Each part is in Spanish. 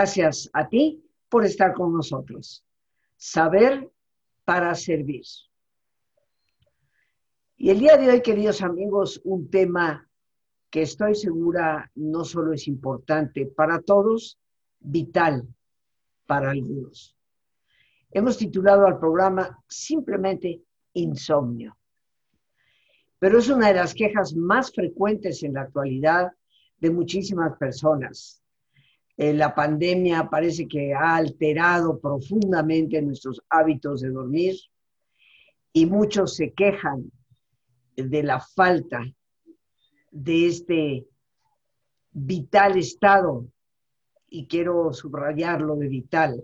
Gracias a ti por estar con nosotros. Saber para servir. Y el día de hoy, queridos amigos, un tema que estoy segura no solo es importante para todos, vital para algunos. Hemos titulado al programa simplemente Insomnio. Pero es una de las quejas más frecuentes en la actualidad de muchísimas personas. Eh, la pandemia parece que ha alterado profundamente nuestros hábitos de dormir y muchos se quejan de la falta de este vital estado, y quiero subrayarlo de vital,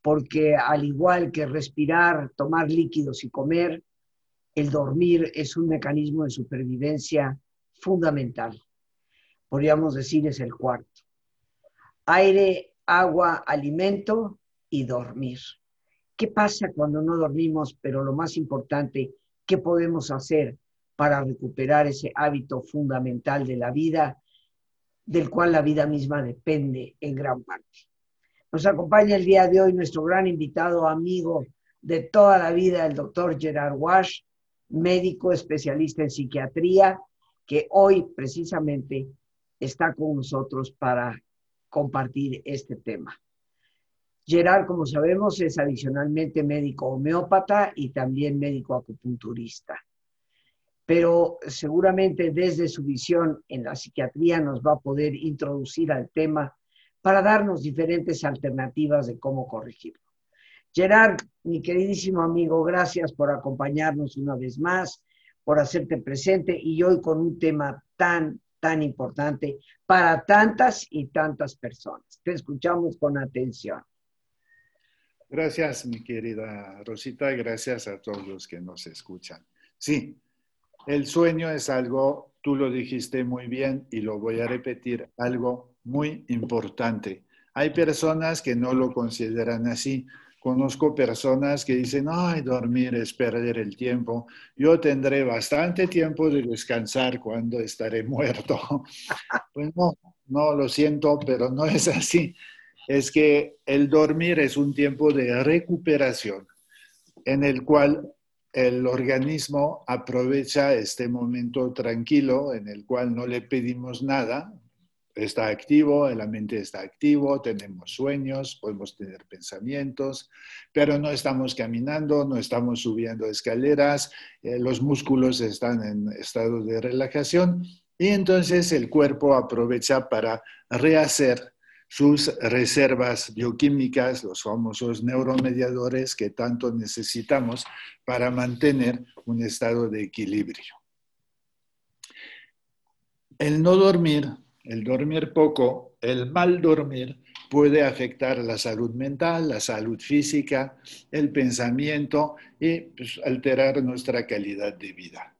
porque al igual que respirar, tomar líquidos y comer, el dormir es un mecanismo de supervivencia fundamental. Podríamos decir es el cuarto. Aire, agua, alimento y dormir. ¿Qué pasa cuando no dormimos? Pero lo más importante, ¿qué podemos hacer para recuperar ese hábito fundamental de la vida, del cual la vida misma depende en gran parte? Nos acompaña el día de hoy nuestro gran invitado, amigo de toda la vida, el doctor Gerard Wash, médico especialista en psiquiatría, que hoy precisamente está con nosotros para compartir este tema. Gerard, como sabemos, es adicionalmente médico homeópata y también médico acupunturista. Pero seguramente desde su visión en la psiquiatría nos va a poder introducir al tema para darnos diferentes alternativas de cómo corregirlo. Gerard, mi queridísimo amigo, gracias por acompañarnos una vez más, por hacerte presente y hoy con un tema tan, tan importante para tantas y tantas personas. Te escuchamos con atención. Gracias, mi querida Rosita, gracias a todos los que nos escuchan. Sí, el sueño es algo, tú lo dijiste muy bien y lo voy a repetir, algo muy importante. Hay personas que no lo consideran así. Conozco personas que dicen, ay, dormir es perder el tiempo. Yo tendré bastante tiempo de descansar cuando estaré muerto. Pues no, no, lo siento, pero no es así. Es que el dormir es un tiempo de recuperación en el cual el organismo aprovecha este momento tranquilo en el cual no le pedimos nada, está activo, la mente está activo, tenemos sueños, podemos tener pensamientos, pero no estamos caminando, no estamos subiendo escaleras, eh, los músculos están en estado de relajación y entonces el cuerpo aprovecha para rehacer sus reservas bioquímicas, los famosos neuromediadores que tanto necesitamos para mantener un estado de equilibrio. El no dormir el dormir poco, el mal dormir puede afectar la salud mental, la salud física, el pensamiento y pues, alterar nuestra calidad de vida.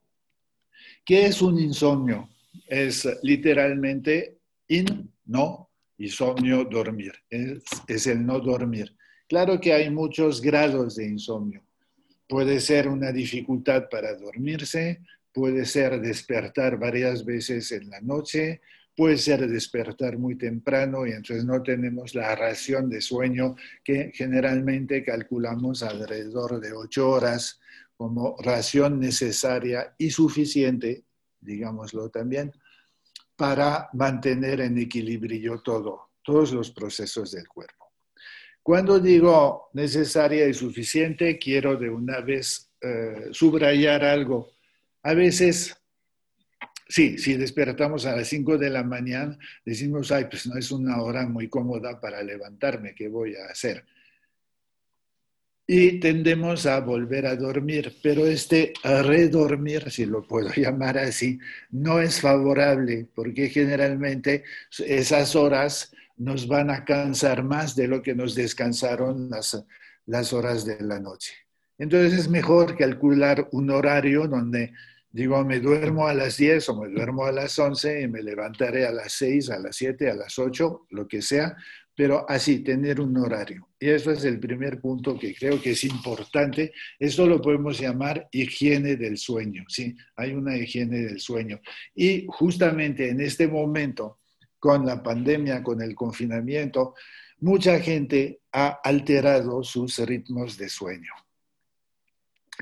¿Qué es un insomnio? Es literalmente in, no, insomnio, dormir. Es, es el no dormir. Claro que hay muchos grados de insomnio. Puede ser una dificultad para dormirse, puede ser despertar varias veces en la noche, puede ser despertar muy temprano y entonces no tenemos la ración de sueño que generalmente calculamos alrededor de ocho horas como ración necesaria y suficiente, digámoslo también, para mantener en equilibrio todo, todos los procesos del cuerpo. Cuando digo necesaria y suficiente, quiero de una vez eh, subrayar algo. A veces Sí, si despertamos a las 5 de la mañana, decimos, ay, pues no es una hora muy cómoda para levantarme, ¿qué voy a hacer? Y tendemos a volver a dormir, pero este redormir, si lo puedo llamar así, no es favorable, porque generalmente esas horas nos van a cansar más de lo que nos descansaron las, las horas de la noche. Entonces es mejor calcular un horario donde Digo, me duermo a las 10 o me duermo a las 11 y me levantaré a las 6, a las 7, a las 8, lo que sea, pero así, tener un horario. Y eso es el primer punto que creo que es importante. Esto lo podemos llamar higiene del sueño, ¿sí? Hay una higiene del sueño. Y justamente en este momento con la pandemia, con el confinamiento, mucha gente ha alterado sus ritmos de sueño.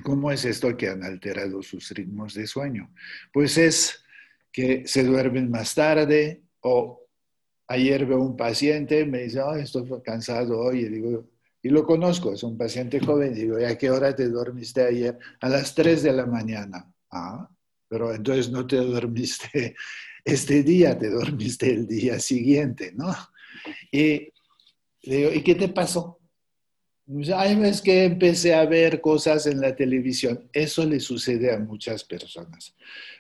¿Cómo es esto que han alterado sus ritmos de sueño? Pues es que se duermen más tarde o ayer veo un paciente, me dice, estoy cansado hoy, y digo, y lo conozco, es un paciente joven, y digo, a qué hora te dormiste ayer? A las 3 de la mañana. Ah, pero entonces no te dormiste este día, te dormiste el día siguiente, ¿no? Y digo, ¿y qué te pasó? Ay, es que empecé a ver cosas en la televisión. Eso le sucede a muchas personas.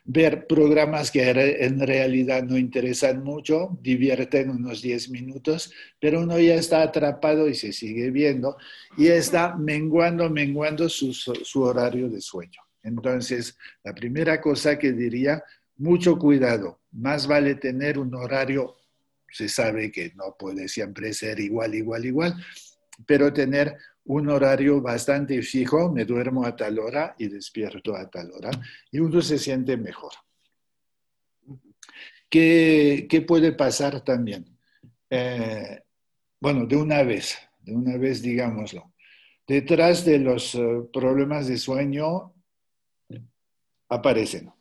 Ver programas que en realidad no interesan mucho, divierten unos 10 minutos, pero uno ya está atrapado y se sigue viendo y está menguando, menguando su, su horario de sueño. Entonces, la primera cosa que diría, mucho cuidado. Más vale tener un horario, se sabe que no puede siempre ser igual, igual, igual, pero tener un horario bastante fijo, me duermo a tal hora y despierto a tal hora, y uno se siente mejor. ¿Qué, puede pasar también? Eh, bueno, de una vez, de una vez digámoslo. Detrás de los eh, problemas de sueño aparecen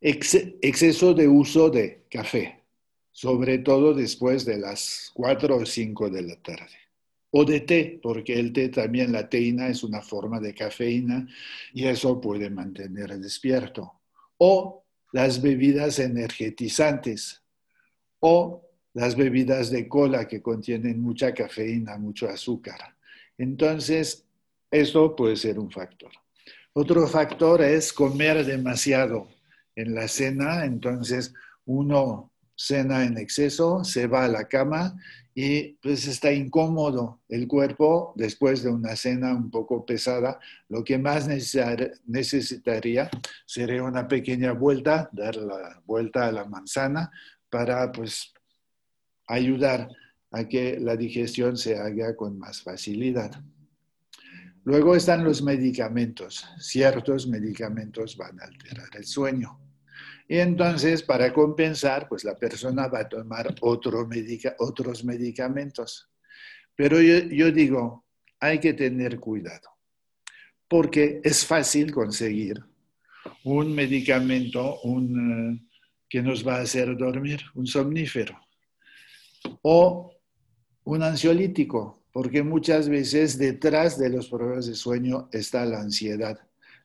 exceso de uso de café, sobre todo después de las 4 o 5 de la tarde. O de té, porque el té también, la teína es una forma de cafeína y eso puede mantener despierto. O las bebidas energetizantes o las bebidas de cola que contienen mucha cafeína, mucho azúcar. Entonces, eso puede ser un factor. Otro factor es comer demasiado en la cena, entonces uno cena en exceso, se va a la cama y pues está incómodo el cuerpo después de una cena un poco pesada. Lo que más necesitaría sería una pequeña vuelta, dar la vuelta a la manzana para pues ayudar a que la digestión se haga con más facilidad. Luego están los medicamentos. Ciertos medicamentos van a alterar el sueño. Y entonces, para compensar, pues la persona va a tomar otros medicamentos. Pero yo, digo, hay que tener cuidado, porque es fácil conseguir un medicamento un, eh, que nos va a hacer dormir, un somnífero, o un ansiolítico, porque muchas veces detrás de los problemas de sueño está la ansiedad,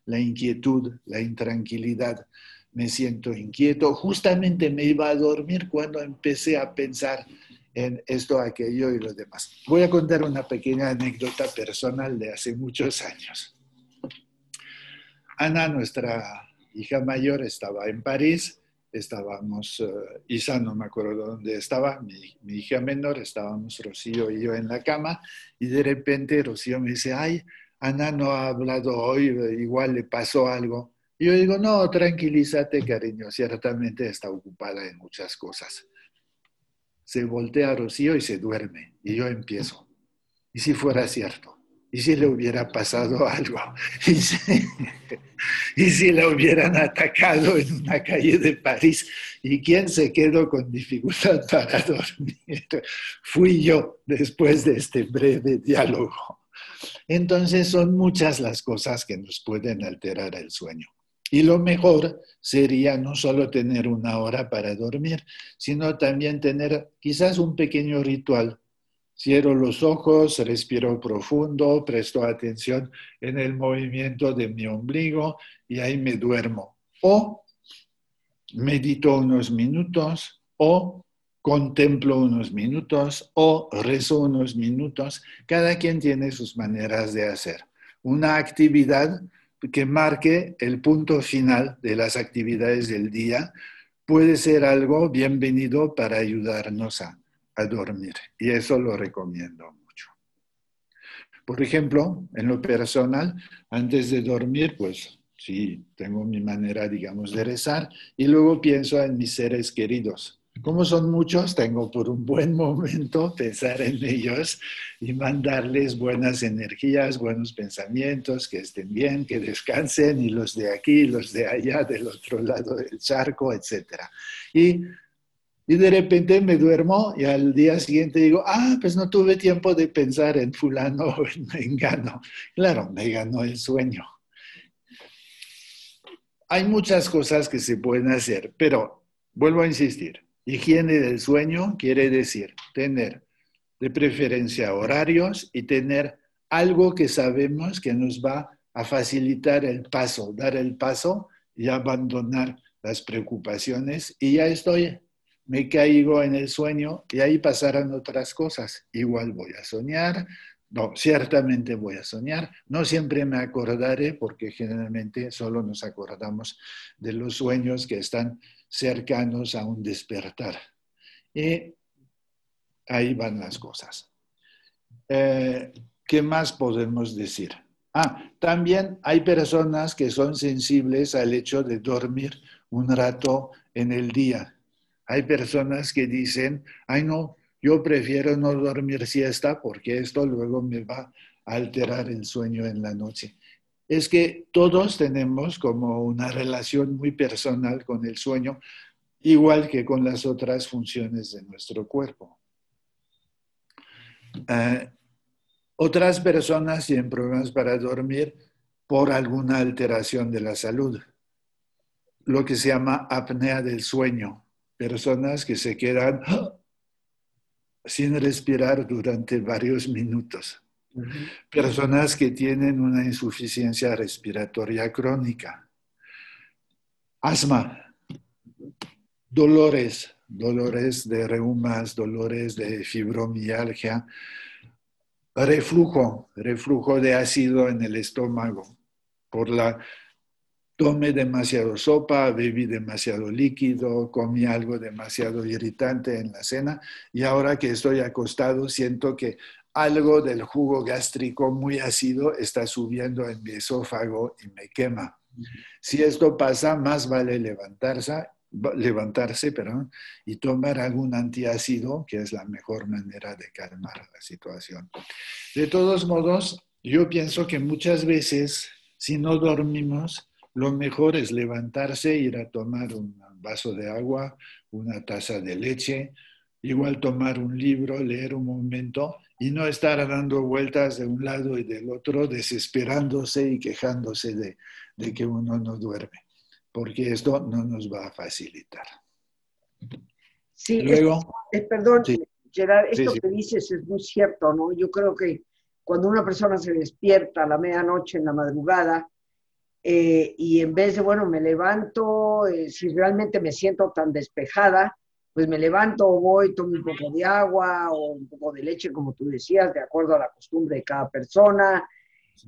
la inquietud, la intranquilidad me siento inquieto. Justamente me iba a dormir cuando empecé a pensar en esto, aquello y lo demás. Voy a contar una pequeña anécdota personal de hace muchos años. Ana, nuestra hija mayor, estaba en París, estábamos, uh, Isa no me acuerdo dónde estaba, mi, mi, hija menor, estábamos Rocío y yo en la cama, y de repente Rocío me dice, ay, Ana no ha hablado hoy, igual le pasó algo. Yo digo, no, tranquilízate, cariño, ciertamente está ocupada en muchas cosas. Se voltea a Rocío y se duerme. Y yo empiezo. ¿Y si fuera cierto? ¿Y si le hubiera pasado algo? ¿Y si, ¿Y si la hubieran atacado en una calle de París? ¿Y quién se quedó con dificultad para dormir? Fui yo después de este breve diálogo. Entonces son muchas las cosas que nos pueden alterar el sueño. Y lo mejor sería no solo tener una hora para dormir, sino también tener quizás un pequeño ritual. Cierro los ojos, respiro profundo, presto atención en el movimiento de mi ombligo y ahí me duermo. O medito unos minutos o contemplo unos minutos o rezo unos minutos. Cada quien tiene sus maneras de hacer. Una actividad que marque el punto final de las actividades del día puede ser algo bienvenido para ayudarnos a, dormir. Y eso lo recomiendo mucho. Por ejemplo, en lo personal, antes de dormir, pues sí, tengo mi manera, digamos, de rezar y luego pienso en mis seres queridos como son muchos, tengo por un buen momento pensar en ellos y mandarles buenas energías, buenos pensamientos, que estén bien, que descansen, y los de aquí, los de allá, del otro lado del charco, etc. Y Y de repente me duermo y al día siguiente digo, ah, pues no tuve tiempo de pensar en fulano o en mengano. Claro, me ganó el sueño. Hay muchas cosas que se pueden hacer, pero vuelvo a insistir, higiene del sueño quiere decir tener de preferencia horarios y tener algo que sabemos que nos va a facilitar el paso, dar el paso y abandonar las preocupaciones. Y ya estoy, me caigo en el sueño y ahí pasarán otras cosas. Igual voy a soñar, no, ciertamente voy a soñar, no siempre me acordaré porque generalmente solo nos acordamos de los sueños que están cercanos a un despertar. Y ahí van las cosas. Eh, ¿Qué más podemos decir? Ah, también hay personas que son sensibles al hecho de dormir un rato en el día. Hay personas que dicen, ay no, yo prefiero no dormir siesta porque esto luego me va a alterar el sueño en la noche. Es que todos tenemos como una relación muy personal con el sueño, igual que con las otras funciones de nuestro cuerpo. Eh, otras personas tienen problemas para dormir por alguna alteración de la salud, lo que se llama apnea del sueño, personas que se quedan sin respirar durante varios minutos, personas que tienen una insuficiencia respiratoria crónica, asma, dolores, dolores de reumas, dolores de fibromialgia, reflujo, reflujo de ácido en el estómago, por la tomé demasiado sopa, bebí demasiado líquido, comí algo demasiado irritante en la cena y ahora que estoy acostado siento que algo del jugo gástrico muy ácido está subiendo en mi esófago y me quema. Si esto pasa, más vale levantarse levantarse perdón, y tomar algún antiácido, que es la mejor manera de calmar la situación. De todos modos, yo pienso que muchas veces, si no dormimos, lo mejor es levantarse, ir a tomar un vaso de agua, una taza de leche, igual tomar un libro, leer un momento y no estar dando vueltas de un lado y del otro, desesperándose y quejándose de, de que uno no duerme porque esto no nos va a facilitar. Sí, eh, perdón, Gerard, esto que dices es muy cierto, ¿no? Yo creo que cuando una persona se despierta a la medianoche en la madrugada eh, y en vez de, bueno, me levanto, eh, si realmente me siento tan despejada, pues me levanto, voy, tomo un poco de agua o un poco de leche, como tú decías, de acuerdo a la costumbre de cada persona,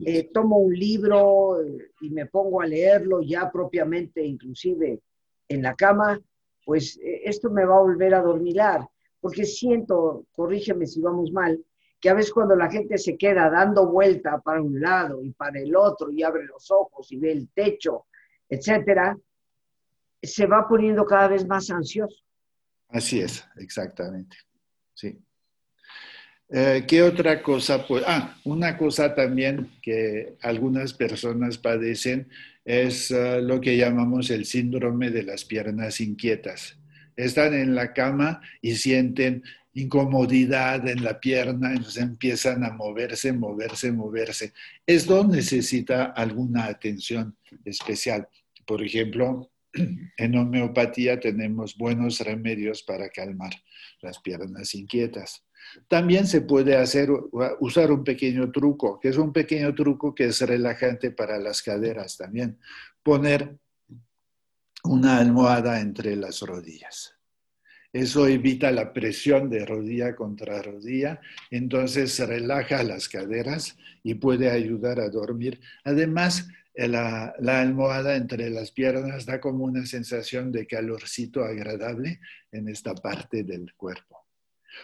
eh, tomo un libro eh, y me pongo a leerlo ya propiamente, inclusive en la cama, pues eh, esto me va a volver a dormilar, porque siento, corrígeme si vamos mal, que a veces cuando la gente se queda dando vuelta para un lado y para el otro y abre los ojos y ve el techo, etcétera, se va poniendo cada vez más ansioso. Así es, exactamente. Sí. Eh, ¿Qué otra cosa? Pues, ah, una cosa también que algunas personas padecen es eh, lo que llamamos el síndrome de las piernas inquietas. Están en la cama y sienten incomodidad en la pierna, entonces empiezan a moverse, moverse, moverse. Esto necesita alguna atención especial. Por ejemplo, en homeopatía tenemos buenos remedios para calmar las piernas inquietas. También se puede hacer, usar un pequeño truco, que es un pequeño truco que es relajante para las caderas también. Poner una almohada entre las rodillas. Eso evita la presión de rodilla contra rodilla, entonces relaja las caderas y puede ayudar a dormir. Además, la, la, almohada entre las piernas da como una sensación de calorcito agradable en esta parte del cuerpo.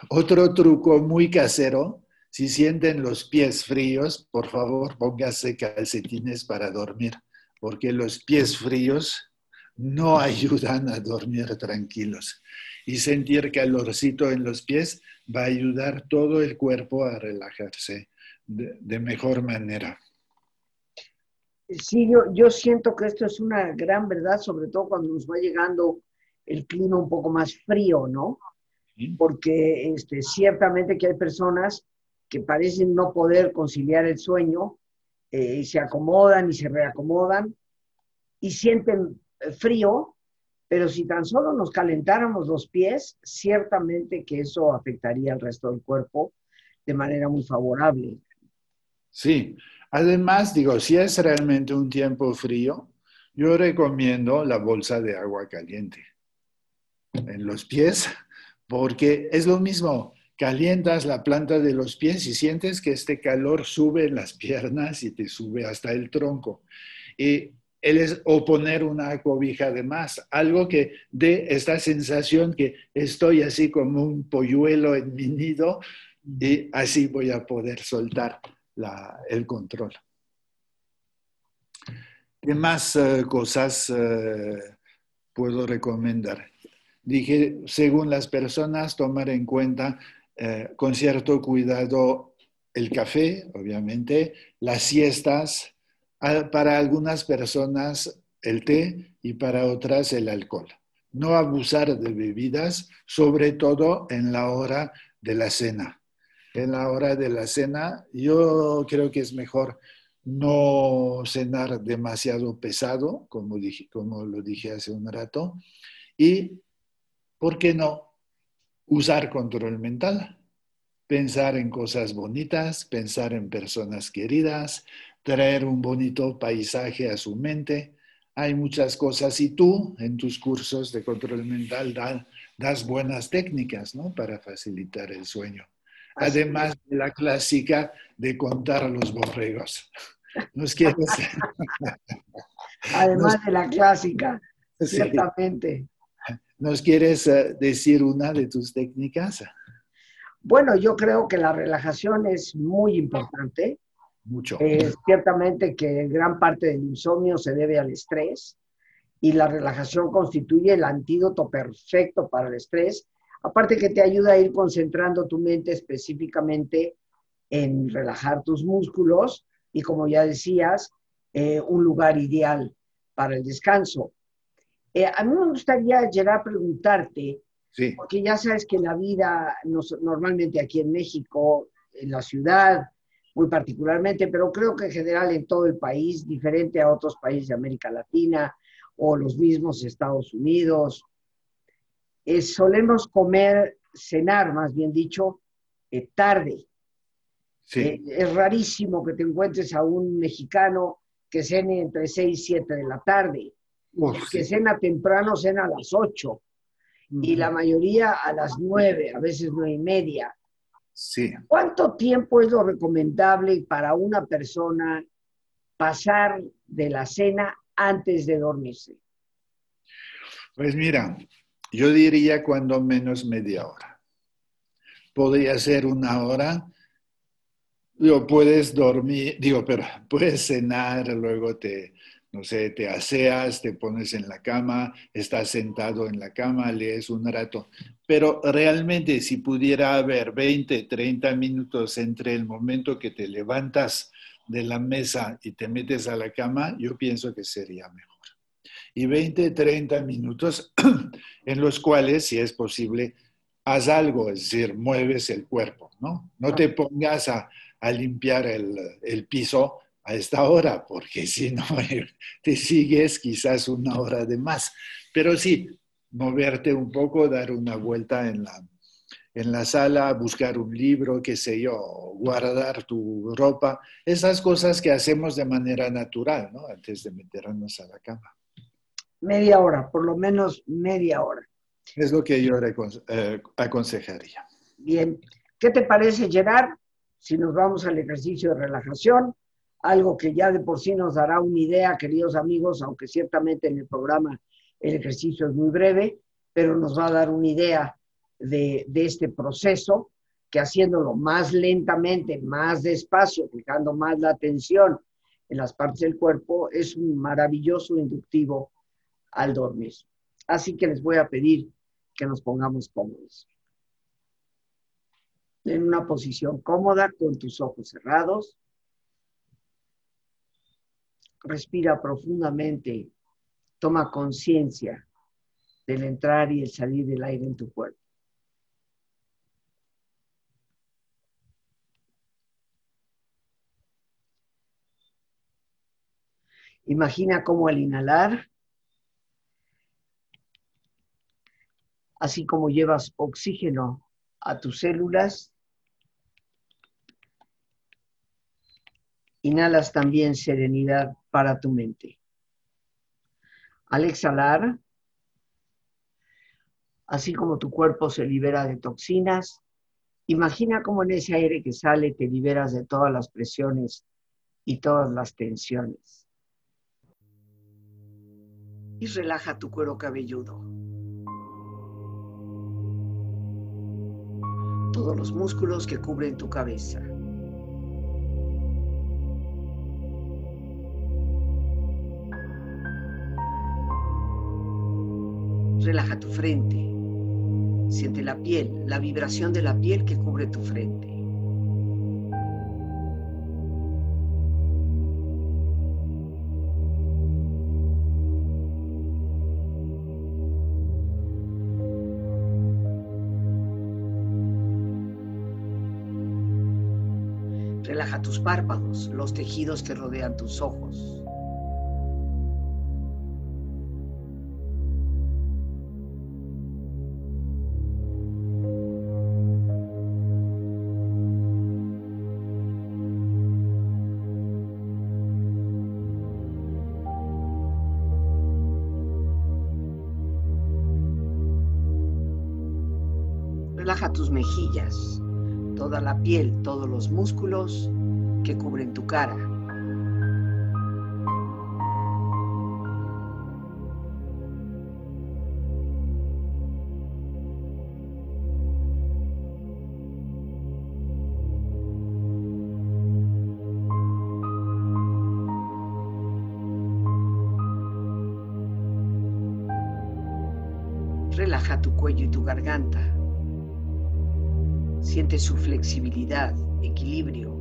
Otro truco muy casero, si sienten los pies fríos, por favor póngase calcetines para dormir, porque los pies fríos no ayudan a dormir tranquilos. Y sentir calorcito en los pies va a ayudar todo el cuerpo a relajarse de, mejor manera. Sí, yo, yo siento que esto es una gran verdad, sobre todo cuando nos va llegando el clima un poco más frío, ¿no? Porque este, ciertamente que hay personas que parecen no poder conciliar el sueño eh, y se acomodan y se reacomodan y sienten frío, pero si tan solo nos calentáramos los pies, ciertamente que eso afectaría al resto del cuerpo de manera muy favorable. Sí, además digo, si es realmente un tiempo frío, yo recomiendo la bolsa de agua caliente en los pies, porque es lo mismo, calientas la planta de los pies y sientes que este calor sube en las piernas y te sube hasta el tronco. Y él es, o poner una cobija de más, algo que dé esta sensación que estoy así como un polluelo en mi nido y así voy a poder soltar el control. ¿Qué más eh, cosas eh, puedo recomendar? Dije, según las personas, tomar en cuenta eh, con cierto cuidado el café, obviamente, las siestas, para algunas personas el té y para otras el alcohol. No abusar de bebidas, sobre todo en la hora de la cena. En la hora de la cena, yo creo que es mejor no cenar demasiado pesado, como, dije, como lo dije hace un rato, y, ¿por qué no? Usar control mental, pensar en cosas bonitas, pensar en personas queridas, traer un bonito paisaje a su mente. Hay muchas cosas y tú en tus cursos de control mental das buenas técnicas ¿no? para facilitar el sueño además de la clásica de contar los borregos. ¿Nos quieres? además de la clásica, ciertamente. ¿Nos quieres eh, decir una de tus técnicas? Bueno, yo creo que la relajación es muy importante. Mucho. Eh, ciertamente que gran parte del insomnio se debe al estrés y la relajación constituye el antídoto perfecto para el estrés Aparte que te ayuda a ir concentrando tu mente específicamente en relajar tus músculos y como ya decías, eh, un lugar ideal para el descanso. Eh, a mí me gustaría llegar a preguntarte, porque ya sabes que la vida, normalmente aquí en México, en la ciudad, muy particularmente, pero creo que en general en todo el país, diferente a otros países de América Latina o los mismos Estados Unidos eh, solemos comer, cenar más bien dicho, eh, tarde. Eh, es rarísimo que te encuentres a un mexicano que cene entre 6 y 7 de la tarde. que cena temprano, cena a las 8. Y la mayoría a las 9, a veces 9 y media. Sí. ¿Cuánto tiempo es lo recomendable para una persona pasar de la cena antes de dormirse? Pues mira, yo diría cuando menos media hora. Podría ser una hora. Digo, puedes dormir, digo, pero puedes cenar, luego te, no sé, te aseas, te pones en la cama, estás sentado en la cama, lees un rato. Pero realmente si pudiera haber 20, 30 minutos entre el momento que te levantas de la mesa y te metes a la cama, yo pienso que sería mejor y 20, 30 minutos en los cuales, si es posible, haz algo, es decir, mueves el cuerpo, ¿no? No te pongas a, limpiar el, piso a esta hora, porque si no, te sigues quizás una hora de más. Pero sí, moverte un poco, dar una vuelta en la, en la sala, buscar un libro, qué sé yo, guardar tu ropa, esas cosas que hacemos de manera natural, ¿no? Antes de meternos a la cama media hora, por lo menos media hora. Es lo que yo eh, aconsejaría. Bien, ¿qué te parece, Gerard? Si nos vamos al ejercicio de relajación, algo que ya de por sí nos dará una idea, queridos amigos, aunque ciertamente en el programa el ejercicio es muy breve, pero nos va a dar una idea de, de este proceso que haciéndolo más lentamente, más despacio, fijando más la atención en las partes del cuerpo, es un maravilloso inductivo al dormir. Así que les voy a pedir que nos pongamos cómodos. En una posición cómoda con tus ojos cerrados. Respira profundamente. Toma conciencia del entrar y el salir del aire en tu cuerpo. Imagina cómo al inhalar, así como llevas oxígeno a tus células, inhalas también serenidad para tu mente. Al exhalar, así como tu cuerpo se libera de toxinas, imagina cómo en ese aire que sale te liberas de todas las presiones y todas las tensiones. Y relaja tu cuero cabelludo. Todos los músculos que cubren tu cabeza. Relaja tu frente. Siente la piel, la vibración de la piel que cubre tu frente. Tus párpados, los tejidos que rodean tus ojos. Relaja tus mejillas, toda la piel, todos los músculos que cubren tu cara. Relaja tu cuello y tu garganta. Siente su flexibilidad, equilibrio,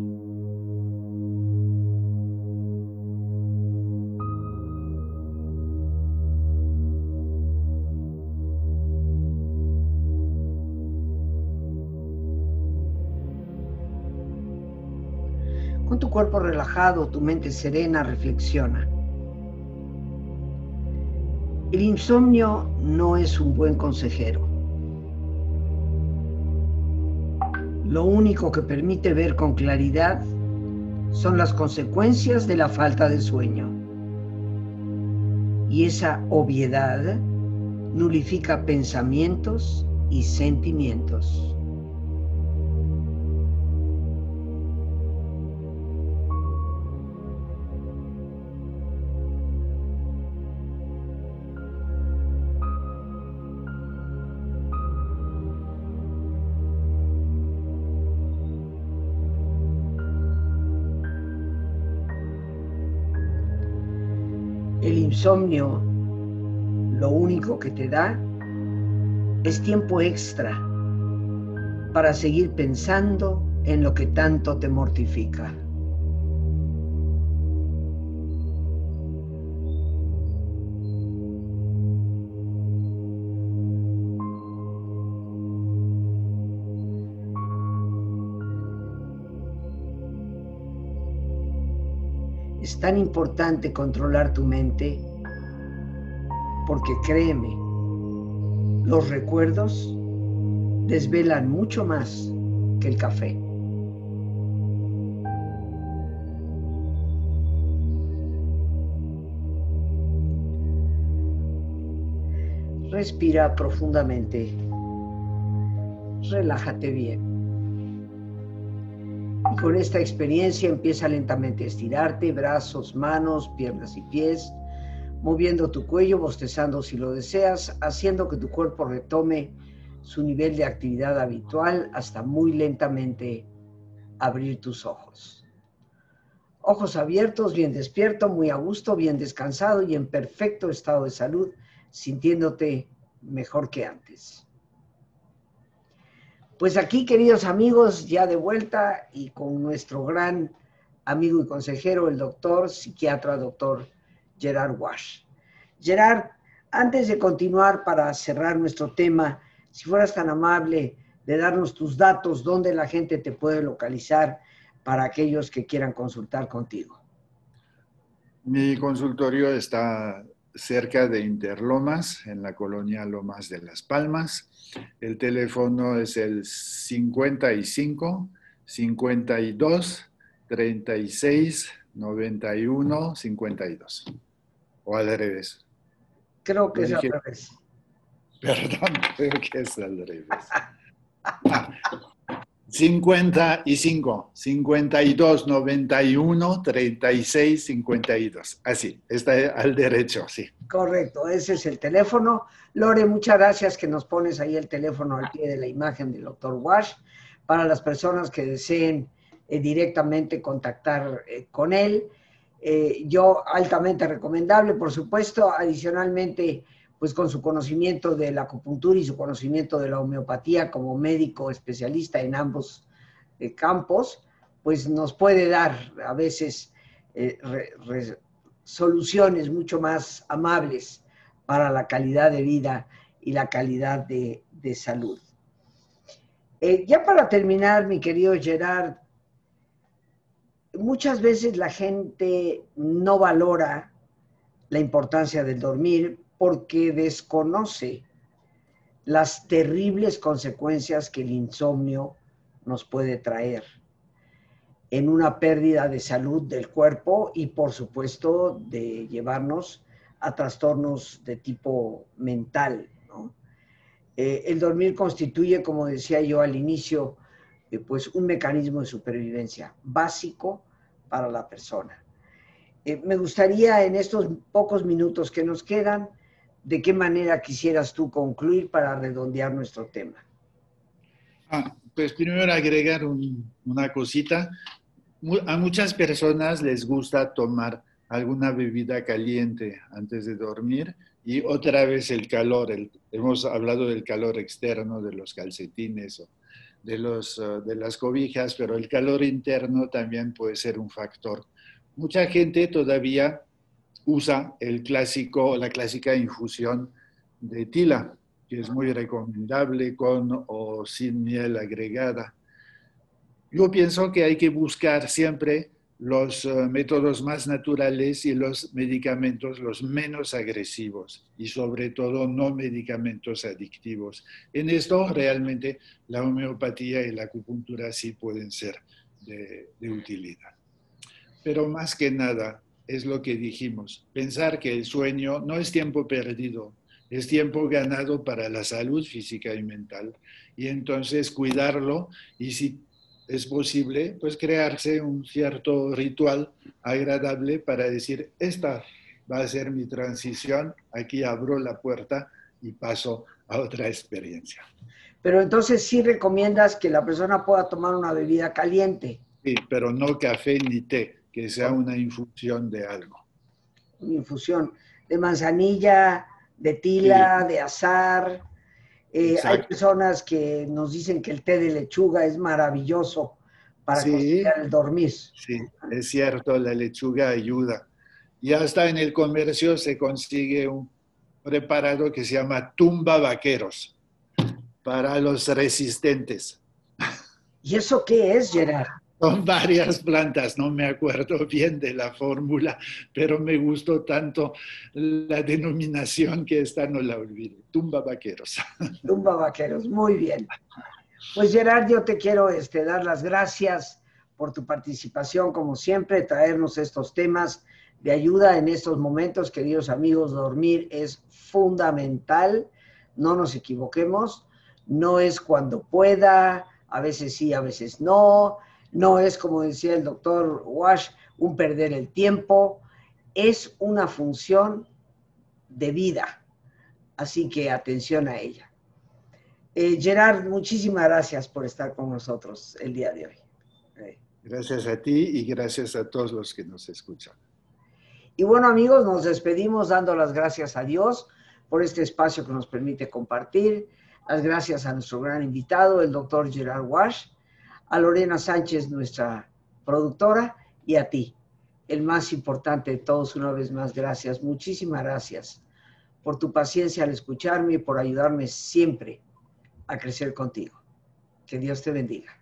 Cuerpo relajado, tu mente serena, reflexiona. El insomnio no es un buen consejero. Lo único que permite ver con claridad son las consecuencias de la falta de sueño. Y esa obviedad nulifica pensamientos y sentimientos. Insomnio lo único que te da es tiempo extra para seguir pensando en lo que tanto te mortifica. Es tan importante controlar tu mente porque créeme, los recuerdos desvelan mucho más que el café. Respira profundamente. Relájate bien. Y con esta experiencia empieza lentamente a estirarte, brazos, manos, piernas y pies, moviendo tu cuello, bostezando si lo deseas, haciendo que tu cuerpo retome su nivel de actividad habitual hasta muy lentamente abrir tus ojos. Ojos abiertos, bien despierto, muy a gusto, bien descansado y en perfecto estado de salud, sintiéndote mejor que antes. Pues aquí, queridos amigos, ya de vuelta y con nuestro gran amigo y consejero, el doctor, psiquiatra, doctor Gerard Wash. Gerard, antes de continuar para cerrar nuestro tema, si fueras tan amable de darnos tus datos, dónde la gente te puede localizar para aquellos que quieran consultar contigo. Mi consultorio está cerca de Interlomas, en la colonia Lomas de las Palmas. El teléfono es el 55 52 36 91 52. O al revés. Creo que es al revés. Perdón, creo que es al revés. 55, 52, 91, 36, 52. Así, está al derecho, sí. Correcto, ese es el teléfono. Lore, muchas gracias que nos pones ahí el teléfono al pie de la imagen del doctor Wash. Para las personas que deseen eh, directamente contactar eh, con él, eh, yo altamente recomendable, por supuesto, adicionalmente pues con su conocimiento de la acupuntura y su conocimiento de la homeopatía como médico especialista en ambos eh, campos, pues nos puede dar a veces eh, soluciones mucho más amables para la calidad de vida y la calidad de, salud. Ya para terminar, mi querido Gerard, muchas veces la gente no valora la importancia del dormir porque desconoce las terribles consecuencias que el insomnio nos puede traer en una pérdida de salud del cuerpo y por supuesto de llevarnos a trastornos de tipo mental. Eh, el dormir constituye, como decía yo al inicio, eh, pues un mecanismo de supervivencia básico para la persona. Eh, me gustaría en estos pocos minutos que nos quedan ¿de qué manera quisieras tú concluir para redondear nuestro tema? Ah, pues primero agregar una cosita. A muchas personas les gusta tomar alguna bebida caliente antes de dormir y otra vez el calor. hemos hablado del calor externo de los calcetines o de, los, eh, de las cobijas, pero el calor interno también puede ser un factor. Mucha gente todavía usa el clásico, la clásica infusión de tila, que es muy recomendable con o sin miel agregada. Yo pienso que hay que buscar siempre los eh, métodos más naturales y los medicamentos los menos agresivos y sobre todo no medicamentos adictivos. En esto realmente la homeopatía y la acupuntura sí pueden ser de, de utilidad. Pero más que nada es lo que dijimos, pensar que el sueño no es tiempo perdido, es tiempo ganado para la salud física y mental y entonces cuidarlo y si es posible, pues crearse un cierto ritual agradable para decir, esta va a ser mi transición, aquí abro la puerta y paso a otra experiencia. Pero entonces sí recomiendas que la persona pueda tomar una bebida caliente. Sí, pero no café ni té, que sea una infusión de algo. Una infusión de manzanilla, de tila, de azar, eh, hay personas que nos dicen que el té de lechuga es maravilloso para sí, el dormir. Sí, es cierto, la lechuga ayuda. Y hasta en el comercio se consigue un preparado que se llama tumba vaqueros para los resistentes. ¿Y eso qué es, Gerard? Son varias plantas, no me acuerdo bien de la fórmula, pero me gustó tanto la denominación que esta no la olvide. Tumba Vaqueros. Tumba Vaqueros, muy bien. Pues Gerard, yo te quiero este, dar las gracias por tu participación, como siempre, traernos estos temas de ayuda en estos momentos, queridos amigos, dormir es fundamental, no nos equivoquemos, no es cuando pueda, a veces sí, a veces no, no es, como decía el doctor Wash, un perder el tiempo, es una función de vida. Así que atención a ella. Eh, Gerard, muchísimas gracias por estar con nosotros el día de hoy. Eh. Gracias a ti y gracias a todos los que nos escuchan. Y bueno amigos, nos despedimos dando las gracias a Dios por este espacio que nos permite compartir. Las gracias a nuestro gran invitado, el doctor Gerard Wash a Lorena Sánchez, nuestra productora, y a ti, el más importante de todos, una vez más, gracias, muchísimas gracias por tu paciencia al escucharme y por ayudarme siempre a crecer contigo. Que Dios te bendiga.